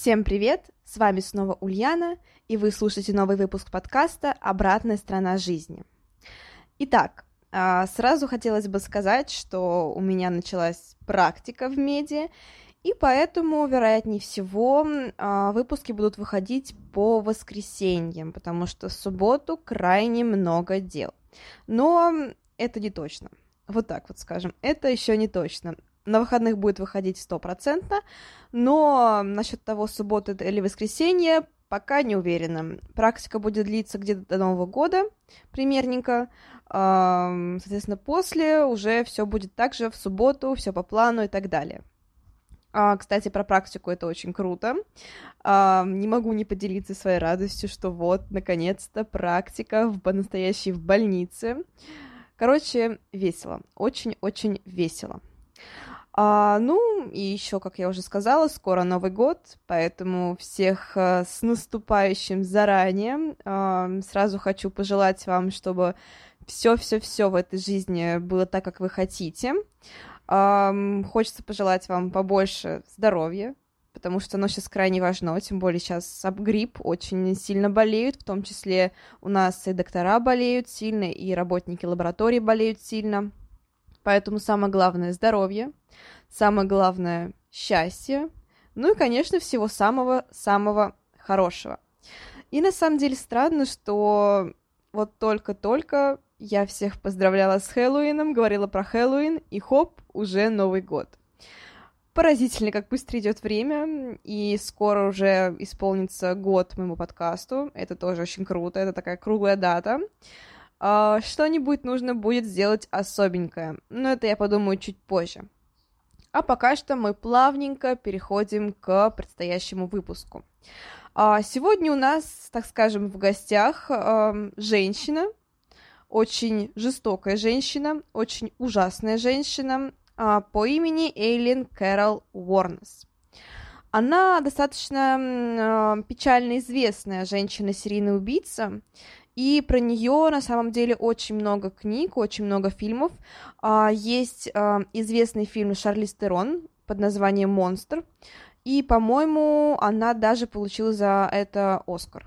Всем привет! С вами снова Ульяна, и вы слушаете новый выпуск подкаста «Обратная сторона жизни». Итак, а, сразу хотелось бы сказать, что у меня началась практика в меди, и поэтому, вероятнее всего, а, выпуски будут выходить по воскресеньям, потому что в субботу крайне много дел. Но это не точно. Вот так вот скажем. Это еще не точно на выходных будет выходить стопроцентно, но насчет того, субботы или воскресенье, пока не уверена. Практика будет длиться где-то до Нового года, примерненько. Соответственно, после уже все будет так же в субботу, все по плану и так далее. А, кстати, про практику это очень круто. А, не могу не поделиться своей радостью, что вот, наконец-то, практика в настоящей в больнице. Короче, весело. Очень-очень весело. А, ну, и еще, как я уже сказала, скоро Новый год, поэтому всех а, с наступающим заранее. А, сразу хочу пожелать вам, чтобы все-все-все в этой жизни было так, как вы хотите. А, хочется пожелать вам побольше здоровья, потому что оно сейчас крайне важно, тем более сейчас грипп очень сильно болеют, в том числе у нас и доктора болеют сильно, и работники лаборатории болеют сильно. Поэтому самое главное здоровье, самое главное счастье, ну и, конечно, всего самого-самого хорошего. И на самом деле странно, что вот только-только я всех поздравляла с Хэллоуином, говорила про Хэллоуин, и хоп, уже Новый год. Поразительно, как быстро идет время, и скоро уже исполнится год моему подкасту. Это тоже очень круто, это такая круглая дата. Uh, что-нибудь нужно будет сделать особенькое, но это я подумаю чуть позже. А пока что мы плавненько переходим к предстоящему выпуску. Uh, сегодня у нас, так скажем, в гостях женщина, очень жестокая женщина, очень ужасная женщина по имени Эйлин Кэрол Уорнес. Она достаточно печально известная женщина-серийный убийца, и про нее на самом деле очень много книг, очень много фильмов. А, есть а, известный фильм Шарли Стерон под названием «Монстр», и, по-моему, она даже получила за это Оскар.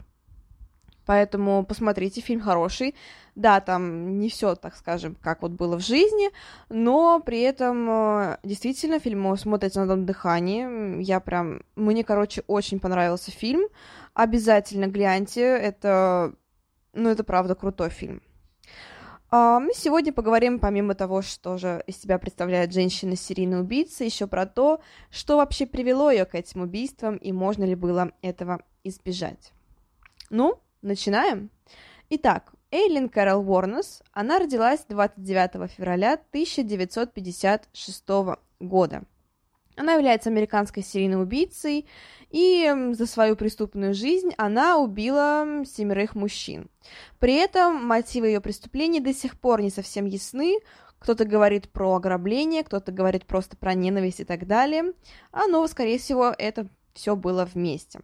Поэтому посмотрите, фильм хороший. Да, там не все, так скажем, как вот было в жизни, но при этом а, действительно фильм смотрится на одном дыхании. Я прям... Мне, короче, очень понравился фильм. Обязательно гляньте. Это ну, это правда крутой фильм. А, мы сегодня поговорим, помимо того, что же из себя представляет женщина-серийный убийца, еще про то, что вообще привело ее к этим убийствам и можно ли было этого избежать. Ну, начинаем. Итак, Эйлин Кэрол Уорнес, она родилась 29 февраля 1956 года. Она является американской серийной убийцей, и за свою преступную жизнь она убила семерых мужчин. При этом мотивы ее преступлений до сих пор не совсем ясны. Кто-то говорит про ограбление, кто-то говорит просто про ненависть и так далее. А, но, скорее всего, это все было вместе.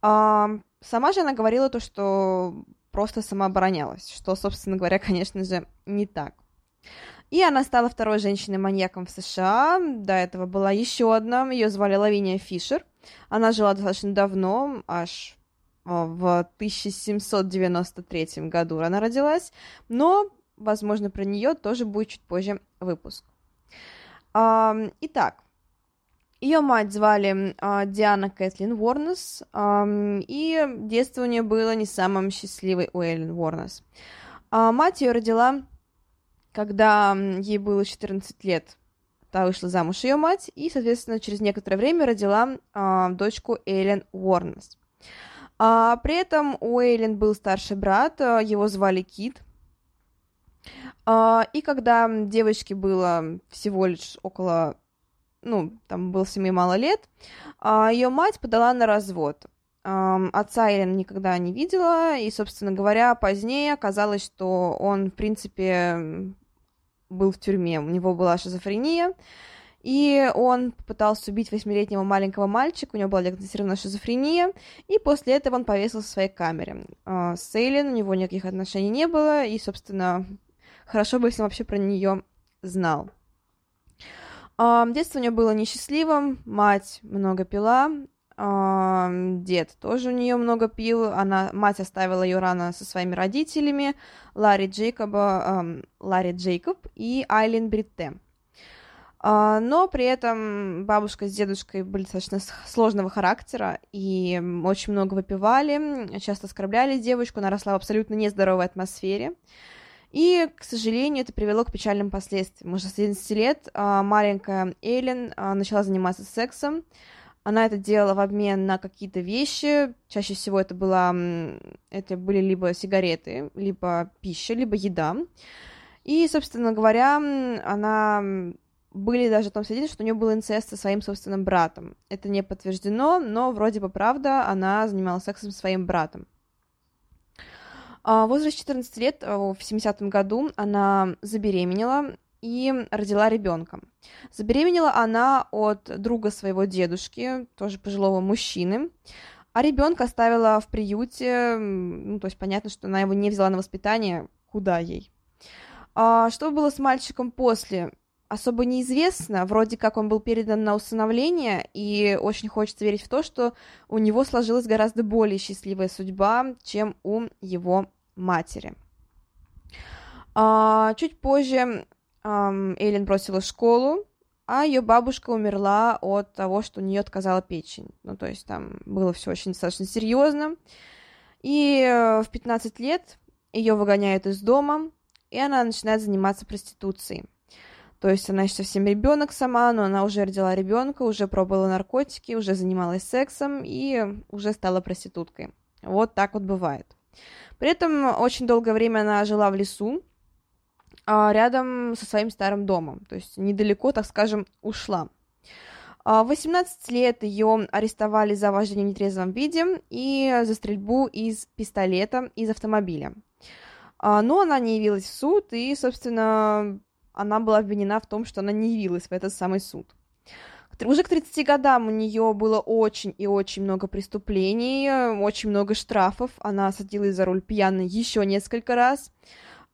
А, сама же она говорила то, что просто самооборонялась, что, собственно говоря, конечно же, не так. И она стала второй женщиной-маньяком в США. До этого была еще одна, ее звали Лавиния Фишер. Она жила достаточно давно, аж а, в 1793 году она родилась, но, возможно, про нее тоже будет чуть позже выпуск. Итак, ее мать звали а, Диана Кэтлин Уорнес, и детство у нее было не самым счастливым у Эллен Уорнес. А, мать ее родила когда ей было 14 лет, та вышла замуж ее мать, и, соответственно, через некоторое время родила а, дочку Эйлен Уорнес. А, при этом у Эйлен был старший брат, а, его звали Кит. А, и когда девочке было всего лишь около, ну, там было семи мало лет, а, ее мать подала на развод. Отца Эллен никогда не видела, и, собственно говоря, позднее оказалось, что он, в принципе, был в тюрьме, у него была шизофрения, и он попытался убить восьмилетнего маленького мальчика, у него была диагностирована шизофрения, и после этого он повесился в своей камере. А, с Эйлин у него никаких отношений не было, и, собственно, хорошо бы, если он вообще про нее знал. А, детство у нее было несчастливым, мать много пила, дед тоже у нее много пил, она, мать оставила ее рано со своими родителями, Ларри Джейкоба, Ларри Джейкоб и Айлин Бритте. А, но при этом бабушка с дедушкой были достаточно сложного характера и очень много выпивали, часто оскорбляли девочку, она росла в абсолютно нездоровой атмосфере. И, к сожалению, это привело к печальным последствиям. Уже с 11 лет а, маленькая Эйлин а, начала заниматься сексом. Она это делала в обмен на какие-то вещи. Чаще всего это, было, это были либо сигареты, либо пища, либо еда. И, собственно говоря, она были даже там свидетели, что у нее был инцест со своим собственным братом. Это не подтверждено, но вроде бы правда, она занималась сексом со своим братом. А, в возрасте 14 лет, э, в 70-м году, она забеременела и родила ребенка. Забеременела она от друга своего дедушки, тоже пожилого мужчины, а ребенка оставила в приюте, ну, то есть понятно, что она его не взяла на воспитание, куда ей. А что было с мальчиком после? особо неизвестно. Вроде как он был передан на усыновление, и очень хочется верить в то, что у него сложилась гораздо более счастливая судьба, чем у его матери. А, чуть позже um, Эйлин бросила школу, а ее бабушка умерла от того, что у нее отказала печень. Ну, то есть там было все очень достаточно серьезно. И э, в 15 лет ее выгоняют из дома, и она начинает заниматься проституцией. То есть она еще совсем ребенок сама, но она уже родила ребенка, уже пробовала наркотики, уже занималась сексом и уже стала проституткой. Вот так вот бывает. При этом очень долгое время она жила в лесу, рядом со своим старым домом, то есть недалеко, так скажем, ушла. В 18 лет ее арестовали за вождение в нетрезвом виде и за стрельбу из пистолета из автомобиля. А, но она не явилась в суд и, собственно, она была обвинена в том, что она не явилась в этот самый суд. Уже к 30 годам у нее было очень и очень много преступлений, очень много штрафов. Она садилась за руль пьяной еще несколько раз.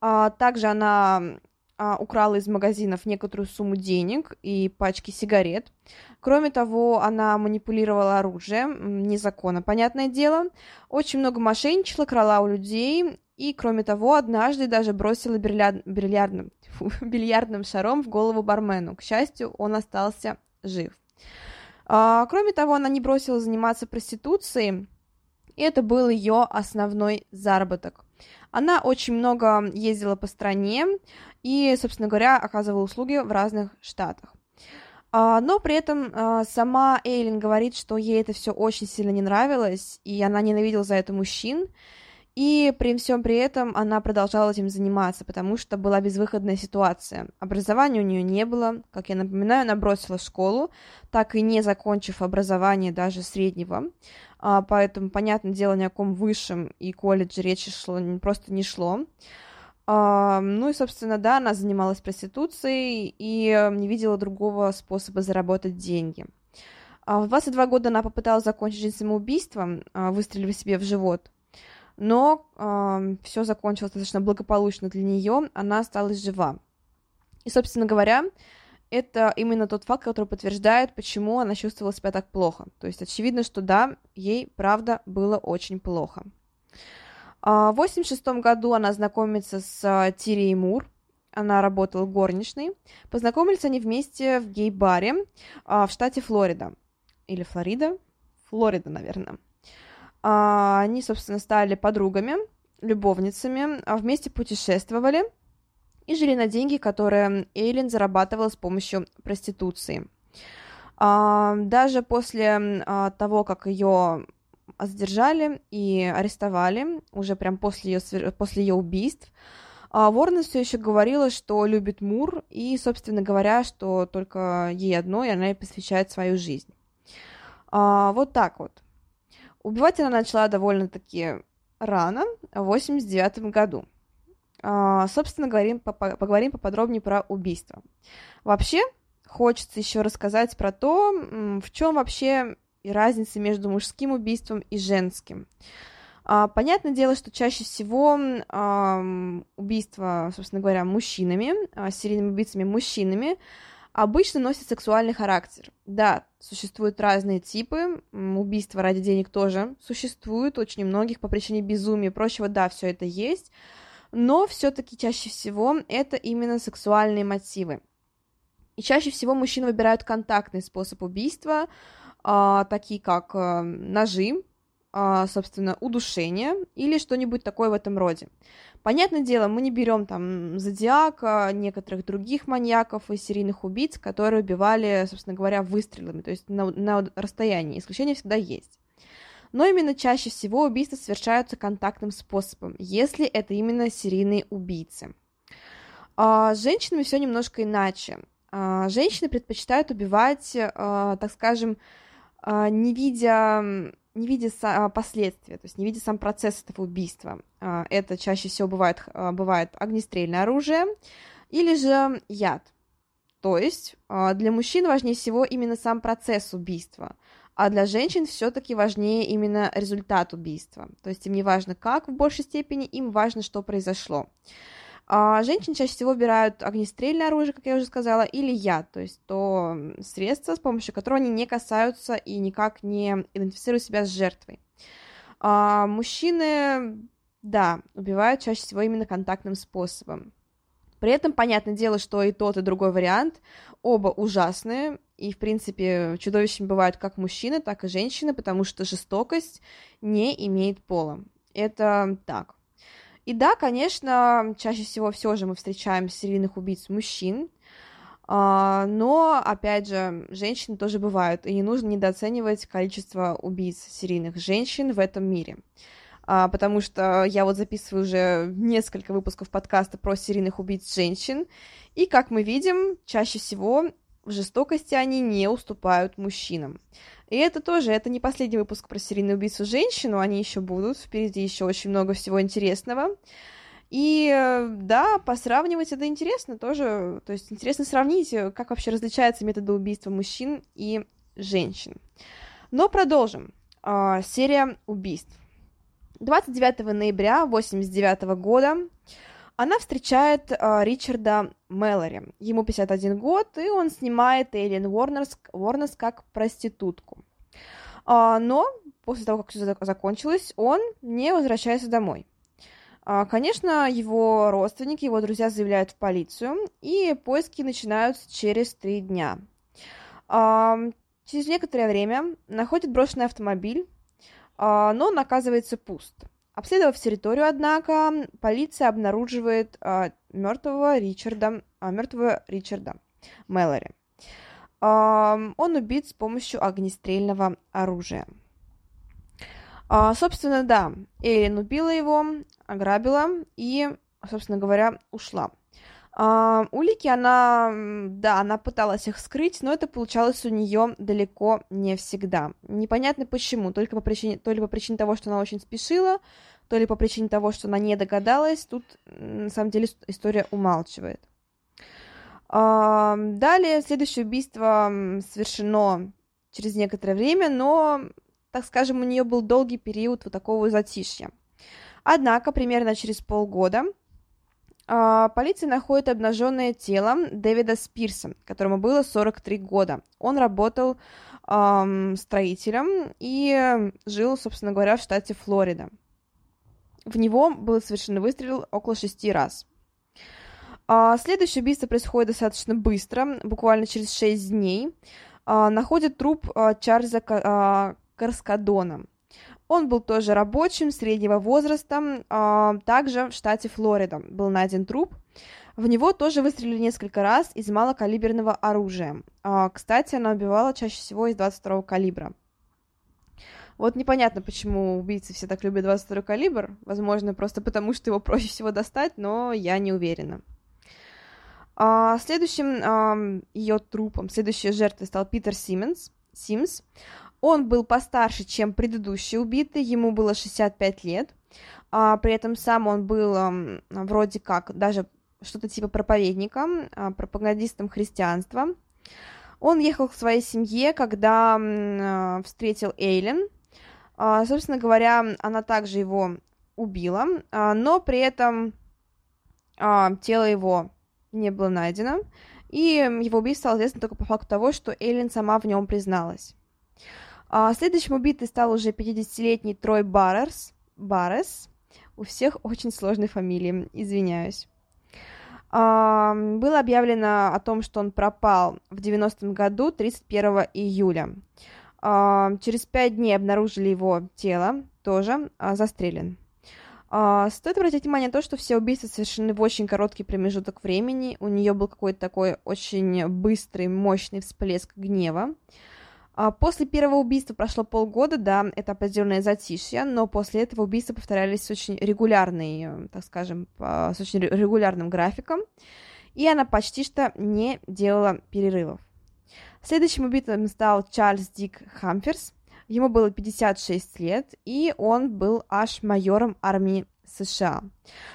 А, также она а, украла из магазинов некоторую сумму денег и пачки сигарет. Кроме того, она манипулировала оружием, незаконно, понятное дело. Очень много мошенничала, крала у людей. И, кроме того, однажды даже бросила бильярд... бильярдным, бильярдным шаром в голову бармену. К счастью, он остался жив. А, кроме того, она не бросила заниматься проституцией, и это был ее основной заработок. Она очень много ездила по стране и, собственно говоря, оказывала услуги в разных штатах. А, но при этом а, сама Эйлин говорит, что ей это все очень сильно не нравилось, и она ненавидела за это мужчин, и при всем при этом она продолжала этим заниматься, потому что была безвыходная ситуация. Образования у нее не было. Как я напоминаю, она бросила школу, так и не закончив образование даже среднего. А, поэтому, понятное дело, ни о ком высшем и колледже речи шло, просто не шло. Ну и, собственно, да, она занималась проституцией и не видела другого способа заработать деньги. А в 22 года она попыталась закончить жизнь самоубийством, а, выстрелив себе в живот – но э, все закончилось достаточно благополучно для нее, она осталась жива. И, собственно говоря, это именно тот факт, который подтверждает, почему она чувствовала себя так плохо. То есть очевидно, что да, ей правда было очень плохо. А, в 86 году она знакомится с а, Тирией Мур, она работала горничной. Познакомились они вместе в гей-баре а, в штате Флорида. Или Флорида? Флорида, наверное. Они, собственно, стали подругами, любовницами, вместе путешествовали и жили на деньги, которые Эйлин зарабатывала с помощью проституции. А, даже после того, как ее задержали и арестовали, уже прям после ее, после ее убийств, Ворнес все еще говорила, что любит Мур, и, собственно говоря, что только ей одной она посвящает свою жизнь. Вот так вот. Убивать она начала довольно-таки рано, в 89 году. А, собственно, говорим, поговорим поподробнее про убийство. Вообще, хочется еще рассказать про то, в чем вообще разница между мужским убийством и женским. А, понятное дело, что чаще всего убийства, собственно говоря, мужчинами, а, серийными убийцами мужчинами, обычно носит сексуальный характер. Да, существуют разные типы, убийства ради денег тоже существуют, очень многих по причине безумия и прочего, да, все это есть, но все-таки чаще всего это именно сексуальные мотивы. И чаще всего мужчины выбирают контактный способ убийства, а, такие как а, ножи, а, собственно, удушение или что-нибудь такое в этом роде. Понятное дело, мы не берем там зодиака, некоторых других маньяков и серийных убийц, которые убивали, собственно говоря, выстрелами, то есть на, на расстоянии. Исключения всегда есть. Но именно чаще всего убийства совершаются контактным способом, если это именно серийные убийцы. А, с женщинами все немножко иначе. А, женщины предпочитают убивать, а, так скажем, не видя не видя последствия, то есть не видя сам процесс этого убийства. Это чаще всего бывает, бывает огнестрельное оружие или же яд. То есть для мужчин важнее всего именно сам процесс убийства, а для женщин все-таки важнее именно результат убийства. То есть им не важно как в большей степени, им важно, что произошло. А женщины чаще всего выбирают огнестрельное оружие, как я уже сказала, или яд, то есть то средство, с помощью которого они не касаются и никак не идентифицируют себя с жертвой. А мужчины, да, убивают чаще всего именно контактным способом. При этом, понятное дело, что и тот, и другой вариант оба ужасные, и, в принципе, чудовищами бывают как мужчины, так и женщины, потому что жестокость не имеет пола. Это так. И да, конечно, чаще всего все же мы встречаем серийных убийц мужчин, а, но, опять же, женщины тоже бывают, и не нужно недооценивать количество убийц серийных женщин в этом мире. А, потому что я вот записываю уже несколько выпусков подкаста про серийных убийц женщин, и, как мы видим, чаще всего в жестокости они не уступают мужчинам. И это тоже, это не последний выпуск про серийную убийцу женщину, они еще будут, впереди еще очень много всего интересного. И да, посравнивать это интересно тоже, то есть интересно сравнить, как вообще различаются методы убийства мужчин и женщин. Но продолжим. А, серия убийств. 29 ноября 1989 года она встречает а, Ричарда Мэлори. Ему 51 год, и он снимает Эйлин Уорнерс, Уорнерс как проститутку. А, но после того, как все закончилось, он не возвращается домой. А, конечно, его родственники, его друзья заявляют в полицию, и поиски начинаются через три дня. Через некоторое время находит брошенный автомобиль, но он оказывается пуст. Обследовав территорию, однако, полиция обнаруживает а, мертвого Ричарда, а, мертвого Ричарда Мэлори. А, он убит с помощью огнестрельного оружия. А, собственно, да, Эйлин убила его, ограбила и, собственно говоря, ушла. Uh, улики она, да, она пыталась их скрыть, но это получалось у нее далеко не всегда. Непонятно почему, только по причине, то ли по причине того, что она очень спешила, то ли по причине того, что она не догадалась, тут на самом деле история умалчивает. Uh, далее, следующее убийство совершено через некоторое время, но, так скажем, у нее был долгий период вот такого затишья. Однако, примерно через полгода а, полиция находит обнаженное тело Дэвида Спирса, которому было 43 года. Он работал эм, строителем и жил, собственно говоря, в штате Флорида. В него был совершен выстрел около шести раз. А, следующее убийство происходит достаточно быстро, буквально через 6 дней. А, находят труп а, Чарльза а, Карскадона. Он был тоже рабочим среднего возраста, а, также в штате Флорида был найден труп. В него тоже выстрелили несколько раз из малокалиберного оружия. А, кстати, она убивала чаще всего из 22 калибра. Вот непонятно, почему убийцы все так любят 22 калибр. Возможно, просто потому, что его проще всего достать, но я не уверена. А, следующим ее трупом, следующей жертвой стал Питер Симмонс. Симс. Он был постарше, чем предыдущий убитый, ему было 65 лет. А, при этом сам он был вроде как даже что-то типа проповедником, а, пропагандистом христианства. Он ехал к своей семье, когда а, встретил Эйлен. А, собственно говоря, она также его убила, но при этом тело его не было найдено, и его убийство стало известно только по факту того, что Эйлин сама в нем призналась. А, следующим убитым стал уже 50-летний Трой Баррес. Баррес. У всех очень сложные фамилии, извиняюсь. А, было объявлено о том, что он пропал в 90-м году, 31 июля. А, через пять дней обнаружили его тело, тоже а, застрелен. А, стоит обратить внимание на то, что все убийства совершены в очень короткий промежуток времени. У нее был какой-то такой очень быстрый, мощный всплеск гнева. А, после первого убийства прошло полгода, да, это определенное затишье, но после этого убийства повторялись с очень регулярной, так скажем, с очень регулярным графиком, и она почти что не делала перерывов. Следующим убитым стал Чарльз Дик Хамферс, Ему было 56 лет, и он был аж майором армии США.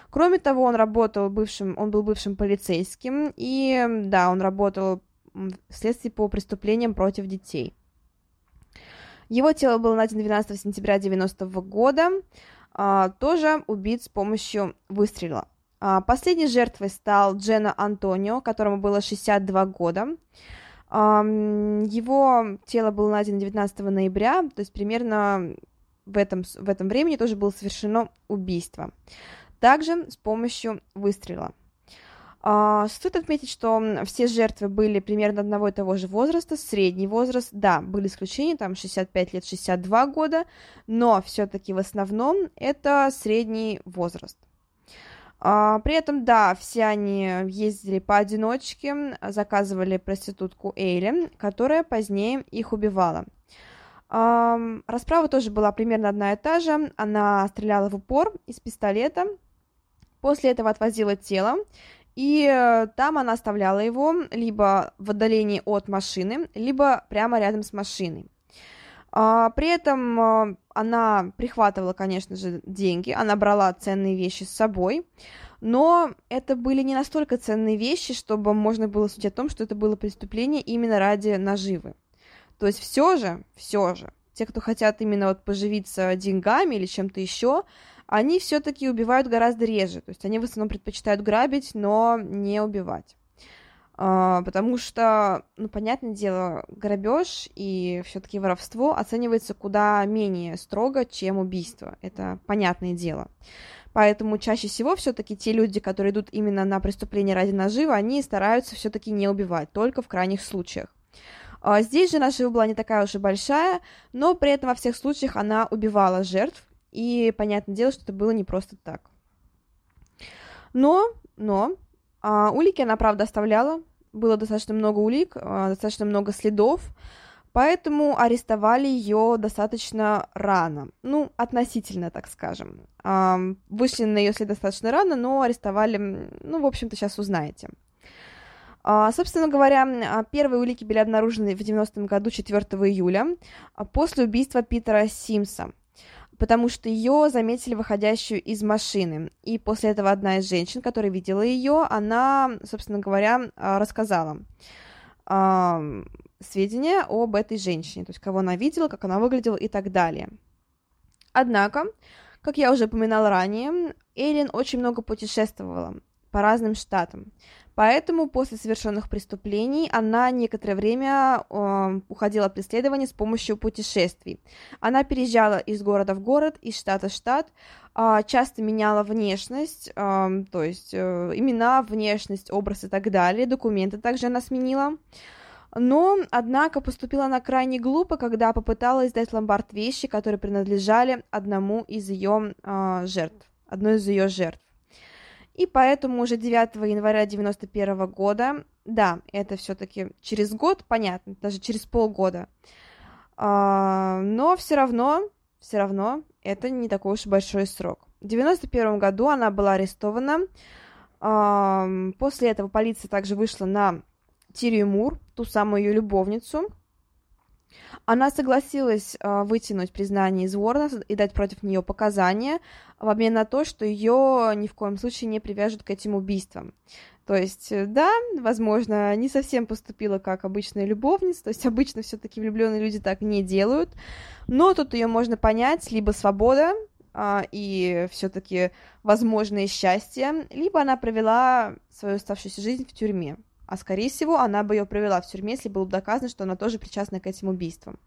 Кроме того, он работал бывшим, он был бывшим полицейским, и да, он работал вследствие по преступлениям против детей. Его тело было найдено 12 сентября 90 -го года, а, тоже убит с помощью выстрела. А, последней жертвой стал Джена Антонио, которому было 62 года. Его тело было найдено 19 ноября, то есть примерно в этом, в этом времени тоже было совершено убийство. Также с помощью выстрела. Uh, стоит отметить, что все жертвы были примерно одного и того же возраста, средний возраст, да, были исключения, там 65 лет, 62 года, но все-таки в основном это средний возраст. А, при этом, да, все они ездили поодиночке, заказывали проститутку Эйли, которая позднее их убивала. А, расправа тоже была примерно одна и та же. Она стреляла в упор из пистолета, после этого отвозила тело, и э, там она оставляла его либо в отдалении от машины, либо прямо рядом с машиной. А, при этом а, она прихватывала, конечно же, деньги, она брала ценные вещи с собой, но это были не настолько ценные вещи, чтобы можно было судить о том, что это было преступление именно ради наживы. То есть все же, все же, те, кто хотят именно вот поживиться деньгами или чем-то еще, они все-таки убивают гораздо реже. То есть они в основном предпочитают грабить, но не убивать. А, потому что, ну, понятное дело, грабеж и все-таки воровство оценивается куда менее строго, чем убийство. Это понятное дело. Поэтому чаще всего все-таки те люди, которые идут именно на преступление ради наживы, они стараются все-таки не убивать, только в крайних случаях. А здесь же нажива была не такая уж и большая, но при этом во всех случаях она убивала жертв, и понятное дело, что это было не просто так. Но, но, а, улики она, правда, оставляла, было достаточно много улик, а, достаточно много следов, поэтому арестовали ее достаточно рано, ну, относительно, так скажем. А, вышли на ее след достаточно рано, но арестовали, ну, в общем-то, сейчас узнаете. А, собственно говоря, а, первые улики были обнаружены в 90-м году 4 июля а, после убийства Питера Симса потому что ее заметили выходящую из машины. И после этого одна из женщин, которая видела ее, она, собственно говоря, а, рассказала э, сведения об этой женщине, то есть кого она видела, как она выглядела и так далее. Однако, как я уже упоминала ранее, Эйлин очень много путешествовала по разным штатам. Поэтому после совершенных преступлений она некоторое время э, уходила от преследования с помощью путешествий. Она переезжала из города в город, из штата в штат, э, часто меняла внешность, э, то есть э, имена, внешность, образ и так далее. Документы также она сменила. Но, однако, поступила она крайне глупо, когда попыталась сдать ломбард вещи, которые принадлежали одному из ее э, жертв, одной из ее жертв. И поэтому уже 9 января 91 года, да, это все-таки через год, понятно, даже через полгода, а, но все равно, все равно это не такой уж большой срок. В 91 году она была арестована. А, после этого полиция также вышла на Тирию Мур, ту самую ее любовницу, Она согласилась э, вытянуть признание из Уорна и дать против нее показания в обмен на то, что ее ни в коем случае не привяжут к этим убийствам. То есть, э, да, возможно, не совсем поступила как обычная любовница, то есть обычно все-таки влюбленные люди так не делают, но тут ее можно понять, либо свобода а, и все-таки возможное счастье, либо она провела свою оставшуюся жизнь в тюрьме. А скорее всего, она бы ее провела в тюрьме, если было бы доказано, что она тоже причастна к этим убийствам.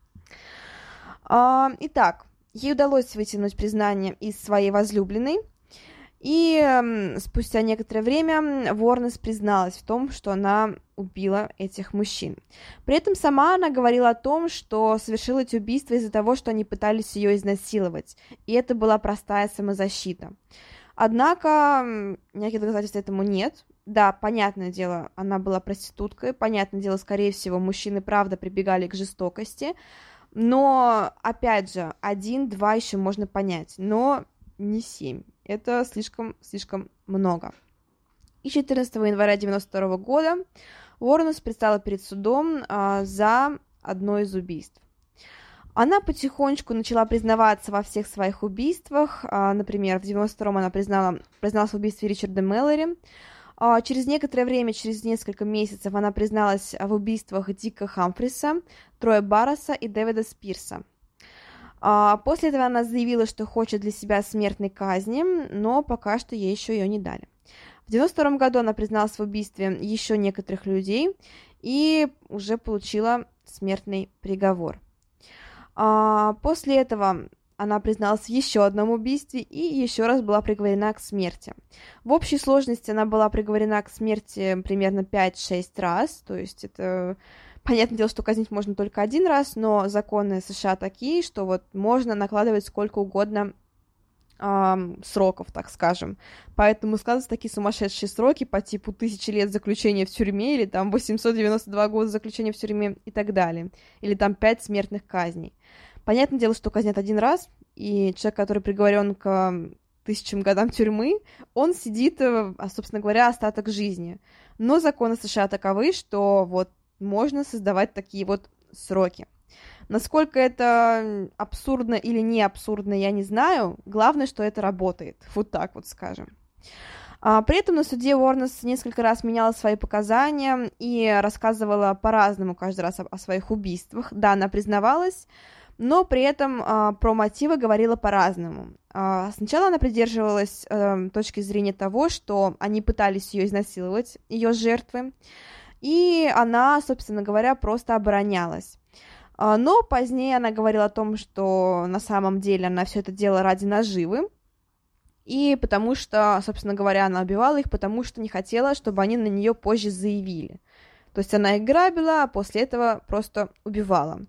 А, итак, ей удалось вытянуть признание из своей возлюбленной, и спустя некоторое время Ворнес призналась в том, что она убила этих мужчин. При этом сама она говорила о том, что совершила эти убийства из-за того, что они пытались ее изнасиловать, и это была простая самозащита. Однако никаких доказательств этому нет. Да, понятное дело, она была проституткой, понятное дело, скорее всего, мужчины правда прибегали к жестокости, но, опять же, один-два еще можно понять, но не семь. Это слишком-слишком много. И 14 января 1992 года Уорнес предстала перед судом а, за одно из убийств. Она потихонечку начала признаваться во всех своих убийствах. А, например, в 92-м она признала, призналась в убийстве Ричарда Мэллори. А, через некоторое время, через несколько месяцев, она призналась в убийствах Дика Хамфриса, Троя Барреса и Дэвида Спирса. А, после этого она заявила, что хочет для себя смертной казни, но пока что ей еще ее не дали. В 92 году она призналась в убийстве еще некоторых людей и уже получила смертный приговор. А, после этого она призналась в еще одном убийстве и еще раз была приговорена к смерти. В общей сложности она была приговорена к смерти примерно 5-6 раз, то есть это Понятное дело, что казнить можно только один раз, но законы США такие, что вот можно накладывать сколько угодно эм, сроков, так скажем. Поэтому складываются такие сумасшедшие сроки по типу тысячи лет заключения в тюрьме или там 892 года заключения в тюрьме и так далее. Или там пять смертных казней. Понятное дело, что казнят один раз, и человек, который приговорен к тысячам годам тюрьмы, он сидит, э, а, собственно говоря, остаток жизни. Но законы США таковы, что вот можно создавать такие вот сроки. Насколько это абсурдно или не абсурдно, я не знаю. Главное, что это работает. Вот так вот скажем. А, при этом на суде Уорнес несколько раз меняла свои показания и рассказывала по-разному каждый раз о, о своих убийствах. Да, она признавалась, но при этом а, про мотивы говорила по-разному. А, сначала она придерживалась а, точки зрения того, что они пытались ее изнасиловать, ее жертвы, и она, собственно говоря, просто оборонялась. А, но позднее она говорила о том, что на самом деле она все это делала ради наживы, и потому что, собственно говоря, она убивала их, потому что не хотела, чтобы они на нее позже заявили. То есть она их грабила, а после этого просто убивала.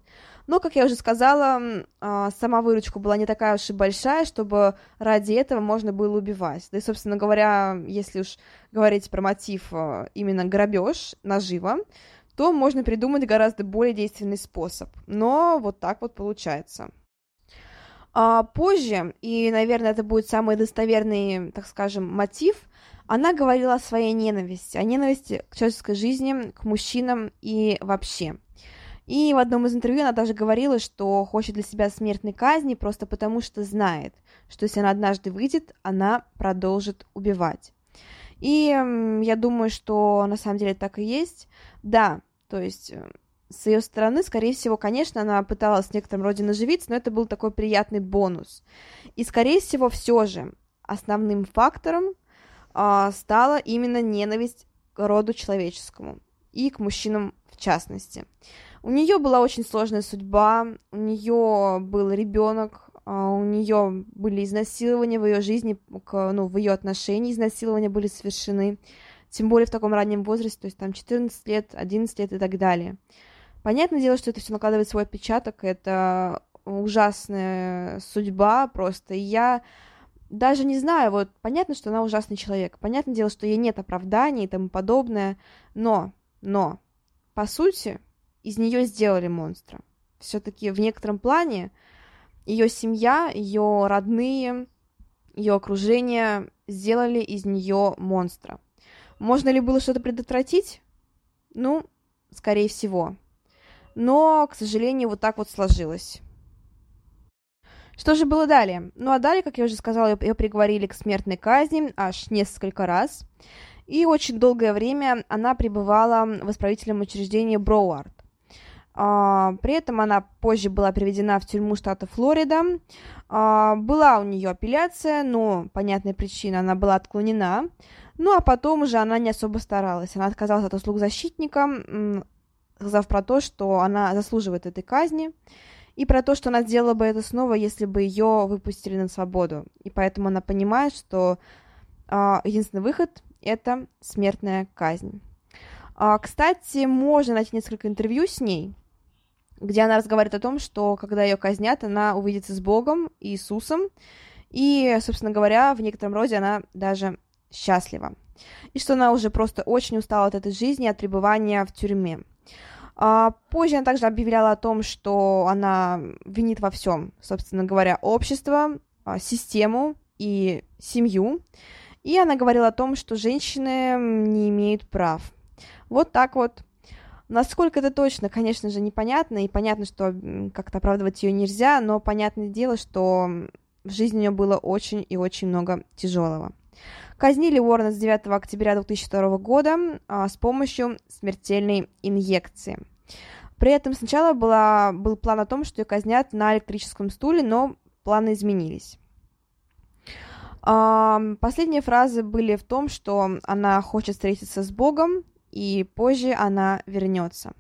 Но, как я уже сказала, а, сама выручка была не такая уж и большая, чтобы ради этого можно было убивать. Да и, собственно говоря, если уж говорить про мотив а, именно грабеж, нажива, то можно придумать гораздо более действенный способ. Но вот так вот получается. А позже, и, наверное, это будет самый достоверный, так скажем, мотив, она говорила о своей ненависти, о ненависти к человеческой жизни, к мужчинам и вообще. И в одном из интервью она даже говорила, что хочет для себя смертной казни просто потому, что знает, что если она однажды выйдет, она продолжит убивать. И я думаю, что на самом деле так и есть. Да, то есть э, с ее стороны, скорее всего, конечно, она пыталась в некотором роде наживиться, но это был такой приятный бонус. И, скорее всего, все же основным фактором э, стала именно ненависть к роду человеческому и к мужчинам в частности. У нее была очень сложная судьба, у нее был ребенок, а, у нее были изнасилования в ее жизни, ну, в ее отношении изнасилования были совершены, тем более в таком раннем возрасте, то есть там 14 лет, 11 лет и так далее. Понятное дело, что это все накладывает свой отпечаток, это ужасная судьба просто, и я даже не знаю, вот понятно, что она ужасный человек, понятное дело, что ей нет оправданий и тому подобное, но, но, по сути, из нее сделали монстра. Все-таки в некотором плане ее семья, ее родные, ее окружение сделали из нее монстра. Можно ли было что-то предотвратить? Ну, скорее всего. Но, к сожалению, вот так вот сложилось. Что же было далее? Ну а далее, как я уже сказала, ее приговорили к смертной казни аж несколько раз. И очень долгое время она пребывала в исправительном учреждении Броуард. А, при этом она позже была переведена в тюрьму штата Флорида. А, была у нее апелляция, но, понятная причина, она была отклонена. Ну, а потом уже она не особо старалась. Она отказалась от услуг защитника, сказав про то, что она заслуживает этой казни, и про то, что она сделала бы это снова, если бы ее выпустили на свободу. И поэтому она понимает, что а, единственный выход – это смертная казнь. Кстати, можно найти несколько интервью с ней – где она разговаривает о том, что когда ее казнят, она увидится с Богом, Иисусом, и, собственно говоря, в некотором роде она даже счастлива. И что она уже просто очень устала от этой жизни, от пребывания в тюрьме. А позже она также объявляла о том, что она винит во всем, собственно говоря, общество, а, систему и семью. И она говорила о том, что женщины не имеют прав. Вот так вот Насколько это точно, конечно же, непонятно, и понятно, что как-то оправдывать ее нельзя, но понятное дело, что в жизни у нее было очень и очень много тяжелого. Казнили Уоррена с 9 октября 2002 года а, с помощью смертельной инъекции. При этом сначала была, был план о том, что ее казнят на электрическом стуле, но планы изменились. А, последние фразы были в том, что она хочет встретиться с Богом, и позже она вернется.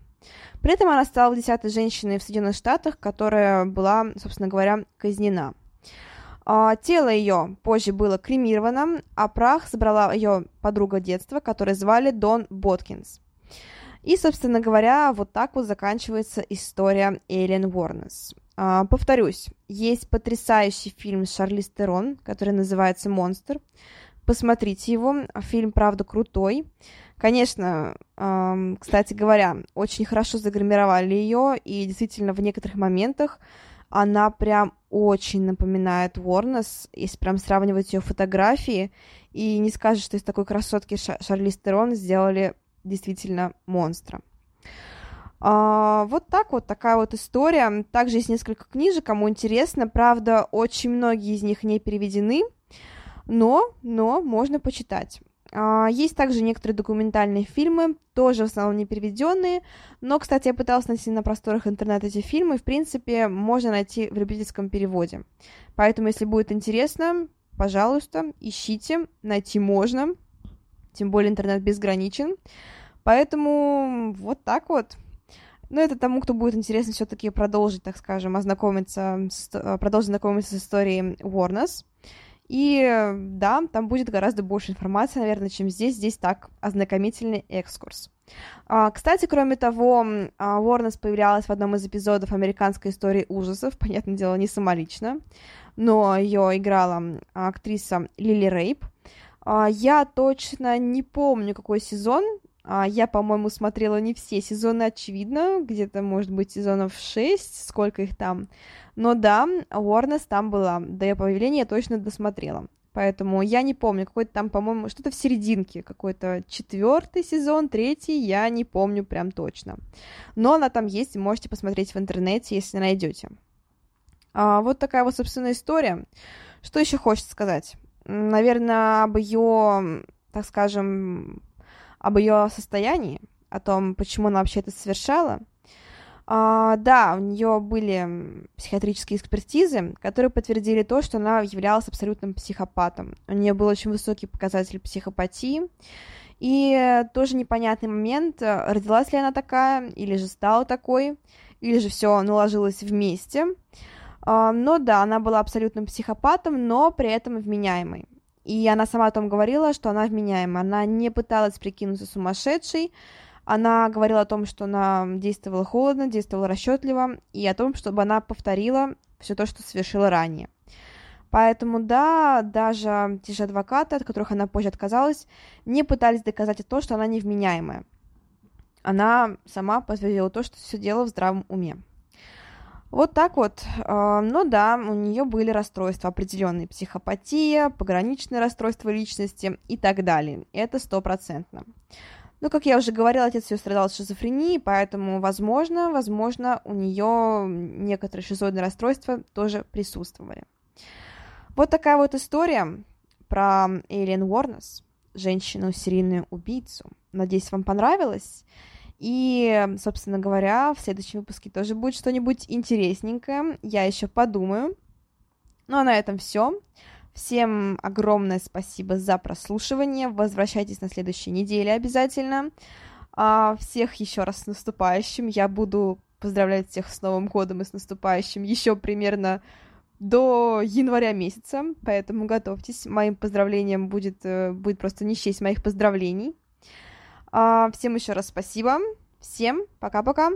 При этом она стала десятой женщиной в Соединенных Штатах, которая была, собственно говоря, казнена. А, тело ее позже было кремировано, а прах забрала ее подруга детства, которую звали Дон Боткинс. И, собственно говоря, вот так вот заканчивается история Эллен Уорнес. А, повторюсь, есть потрясающий фильм с Шарлиз Терон, который называется «Монстр». Посмотрите его, фильм, правда, крутой. Конечно, эм, кстати говоря, очень хорошо загримировали ее, и действительно в некоторых моментах она прям очень напоминает Уорнес, если прям сравнивать ее фотографии, и не скажешь, что из такой красотки Ша- Шарлиз Терон сделали действительно монстра. А, вот так вот, такая вот история. Также есть несколько книжек, кому интересно. Правда, очень многие из них не переведены, но, но можно почитать. А, есть также некоторые документальные фильмы, тоже в основном не переведенные, но, кстати, я пыталась найти на просторах интернета эти фильмы, в принципе, можно найти в любительском переводе. Поэтому, если будет интересно, пожалуйста, ищите, найти можно, тем более интернет безграничен. Поэтому вот так вот. Ну, это тому, кто будет интересно все-таки продолжить, так скажем, ознакомиться, с, продолжить знакомиться с историей Warners. И да, там будет гораздо больше информации, наверное, чем здесь. Здесь так, ознакомительный экскурс. А, кстати, кроме того, Уорнес появлялась в одном из эпизодов американской истории ужасов, понятное дело, не самолично, но ее играла актриса Лили Рейп. А, я точно не помню, какой сезон, а, я, по-моему, смотрела не все сезоны, очевидно, где-то, может быть, сезонов 6, сколько их там. Но да, Уорнес там была, до ее появления я точно досмотрела. Поэтому я не помню, какой-то там, по-моему, что-то в серединке, какой-то четвертый сезон, третий, я не помню прям точно. Но она там есть, можете посмотреть в интернете, если найдете. А, вот такая вот, собственно, история. Что еще хочется сказать? Наверное, об ее, так скажем, об ее состоянии, о том, почему она вообще это совершала. А, да, у нее были психиатрические экспертизы, которые подтвердили то, что она являлась абсолютным психопатом. У нее был очень высокий показатель психопатии. И тоже непонятный момент, родилась ли она такая, или же стала такой, или же все наложилось вместе. А, но да, она была абсолютным психопатом, но при этом вменяемой. И она сама о том говорила, что она вменяема. Она не пыталась прикинуться сумасшедшей. Она говорила о том, что она действовала холодно, действовала расчетливо, и о том, чтобы она повторила все то, что совершила ранее. Поэтому, да, даже те же адвокаты, от которых она позже отказалась, не пытались доказать то, что она невменяемая. Она сама подтвердила то, что все дело в здравом уме. Вот так вот. А, ну да, у нее были расстройства определенные, психопатия, пограничные расстройства личности и так далее. Это стопроцентно. Ну, как я уже говорила, отец ее страдал от шизофрении, поэтому, возможно, возможно, у нее некоторые шизоидные расстройства тоже присутствовали. Вот такая вот история про Эйлен Уорнес, женщину-серийную убийцу. Надеюсь, вам понравилось. И, собственно говоря, в следующем выпуске тоже будет что-нибудь интересненькое. Я еще подумаю. Ну а на этом все. Всем огромное спасибо за прослушивание. Возвращайтесь на следующей неделе обязательно. А, всех еще раз с наступающим. Я буду поздравлять всех с Новым годом и с наступающим еще примерно до января месяца, поэтому готовьтесь. Моим поздравлением будет, э, будет просто не счесть моих поздравлений. А, всем еще раз спасибо. Всем пока-пока.